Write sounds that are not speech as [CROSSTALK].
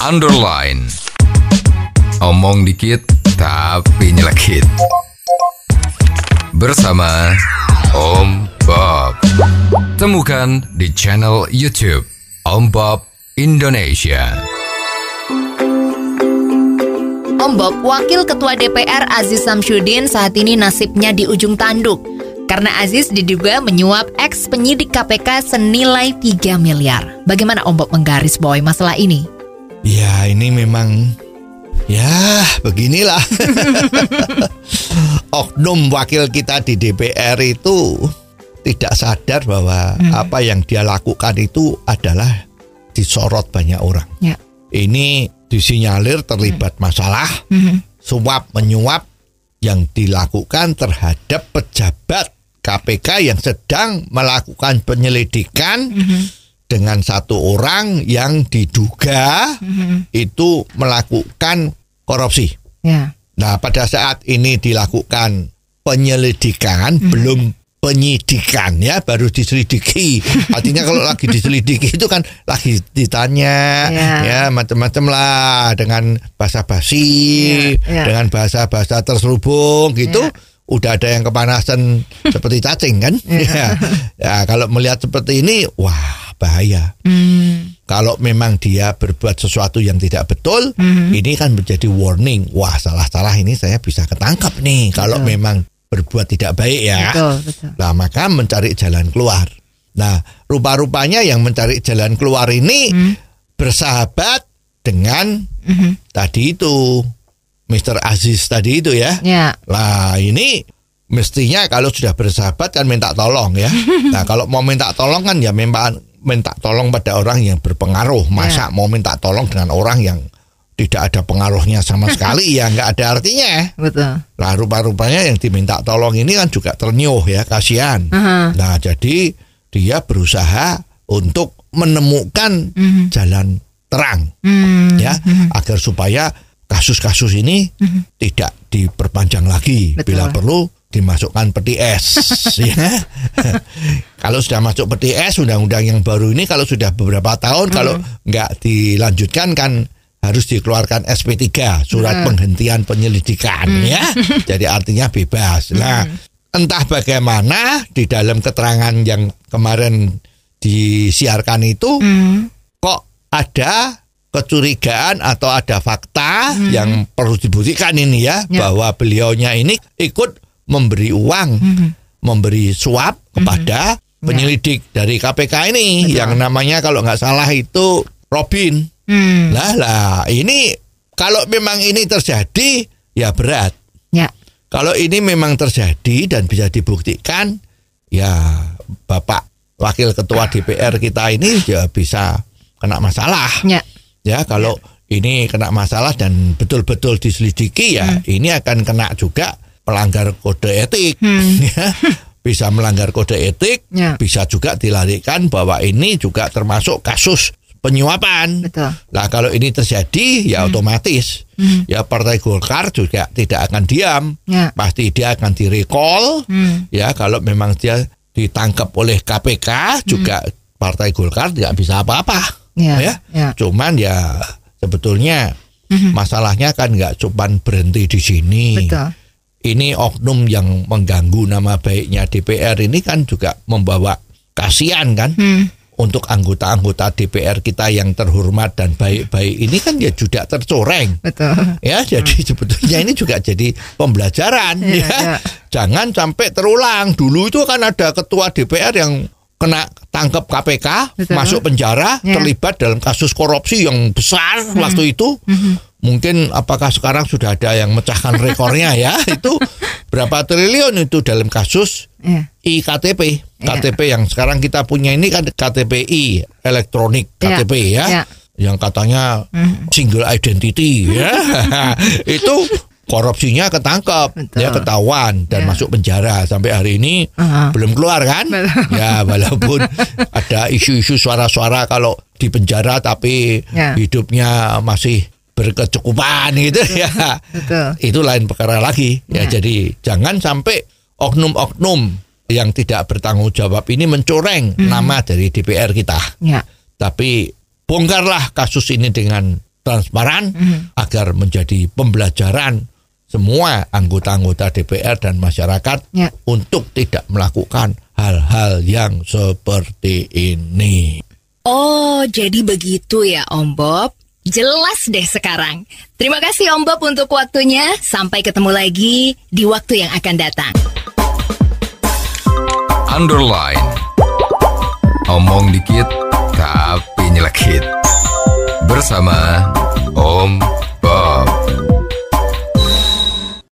underline. Omong dikit tapi nyelekit. Bersama Om Bob. Temukan di channel YouTube Om Bob Indonesia. Om Bob, Wakil Ketua DPR Aziz Samsudin saat ini nasibnya di ujung tanduk. Karena Aziz diduga menyuap ex penyidik KPK senilai 3 miliar. Bagaimana Om Bob menggaris bawahi masalah ini? Ya ini memang ya beginilah. [LAUGHS] Oknum wakil kita di DPR itu tidak sadar bahwa apa yang dia lakukan itu adalah disorot banyak orang. Ya. Ini disinyalir terlibat masalah suap menyuap yang dilakukan terhadap pejabat KPK yang sedang melakukan penyelidikan dengan satu orang yang diduga itu melakukan korupsi. Ya. Nah, pada saat ini dilakukan penyelidikan, belum penyidikan ya, baru diselidiki. [LAUGHS] Artinya kalau lagi diselidiki itu kan lagi ditanya Ya. ya macam-macam lah dengan bahasa basi, Ya, ya. dengan bahasa-bahasa terselubung gitu. Ya. Udah ada yang kepanasan [LAUGHS] seperti cacing kan? Ya. [LAUGHS] ya, kalau melihat seperti ini, wah bahaya. Hmm. Kalau memang dia berbuat sesuatu yang tidak betul, Mhm. ini kan menjadi warning. Wah, salah-salah ini saya bisa ketangkap nih. Kalau Betul. memang berbuat tidak baik ya. Betul, betul. Nah, maka mencari jalan keluar. Nah, rupa-rupanya yang mencari jalan keluar ini Hmm. bersahabat dengan Mhm. tadi itu Mr. Aziz tadi itu ya. Ya. Lah ini mestinya kalau sudah bersahabat kan minta tolong ya. [LAUGHS] Nah kalau mau minta tolong kan ya memang minta tolong pada orang yang berpengaruh. Masa mau minta tolong dengan orang yang tidak ada pengaruhnya sama [LAUGHS] sekali ya nggak ada artinya. Betul. Lah rupa-rupanya yang diminta tolong ini kan juga ternyuh ya kasihan. Aha. Nah jadi dia berusaha untuk menemukan jalan terang Hmm. ya agar supaya kasus-kasus ini tidak diperpanjang lagi Betul. bila perlu dimasukkan peti es [LAUGHS] ya. Kalau sudah masuk peti es undang-undang yang baru ini kalau sudah beberapa tahun kalau nggak dilanjutkan kan harus dikeluarkan SP3 surat penghentian penyelidikan ya. Jadi artinya bebas. Nah entah bagaimana di dalam keterangan yang kemarin disiarkan itu Hmm. kok ada kecurigaan atau ada fakta yang perlu dibuktikan ini ya, Ya. bahwa beliaunya ini ikut memberi uang, memberi suap kepada penyelidik dari KPK ini Betul. yang namanya kalau nggak salah itu Robin. Hmm. Lah lah ini kalau memang ini terjadi ya berat. Ya. Kalau ini memang terjadi dan bisa dibuktikan, ya Bapak Wakil Ketua DPR kita ini ya bisa kena masalah. Ya. Ya kalau ini kena masalah dan betul-betul diselidiki ya, ini akan kena juga pelanggar kode etik. [LAUGHS] Ya. Bisa melanggar kode etik, Ya. bisa juga dilarikan bahwa ini juga termasuk kasus penyuapan. Betul. Nah kalau ini terjadi ya otomatis ya Partai Golkar juga tidak akan diam, Ya. pasti dia akan direcall. Hmm. Ya kalau memang dia ditangkap oleh KPK juga Partai Golkar tidak bisa apa-apa. Ya, Ya, ya. cuman ya sebetulnya masalahnya kan nggak cuman berhenti di sini. Betul. Ini oknum yang mengganggu nama baiknya DPR ini kan juga membawa kasihan kan Hmm. untuk anggota-anggota DPR kita yang terhormat dan baik-baik ini kan ya juga tercoreng. Betul. Ya, jadi sebetulnya ini juga jadi pembelajaran Iya, ya. iya. Jangan sampai terulang. Dulu itu kan ada ketua DPR yang kena tangkap KPK, Betul. masuk penjara, Iya. terlibat dalam kasus korupsi yang besar waktu itu. Mungkin apakah sekarang sudah ada yang mecahkan rekornya ya? [LAUGHS] Itu berapa triliun itu dalam kasus Ya. iKTP. Iya. KTP yang sekarang kita punya ini kan KTPI elektronik Iya, KTP ya. iya. Yang katanya single identity ya. [LAUGHS] itu korupsinya ketangkap, Betul. ya ketahuan dan Ya. masuk penjara sampai hari ini Aha. belum keluar kan? Betul. [LAUGHS] Ya walaupun ada isu-isu suara-suara kalau di penjara tapi Ya. hidupnya masih berkecukupan gitu ya. Betul. Itu lain perkara lagi. Ya, Ya. jadi jangan sampai oknum-oknum yang tidak bertanggung jawab ini mencoreng nama dari DPR kita. Ya. Tapi bongkarlah kasus ini dengan transparan agar menjadi pembelajaran semua anggota-anggota DPR dan masyarakat Ya. untuk tidak melakukan hal-hal yang seperti ini. Oh, jadi begitu ya Om Bob. Jelas deh sekarang. Terima kasih Om Bob untuk waktunya. Sampai ketemu lagi di waktu yang akan datang. Underline. Omong dikit tapi nyelekit. Bersama Om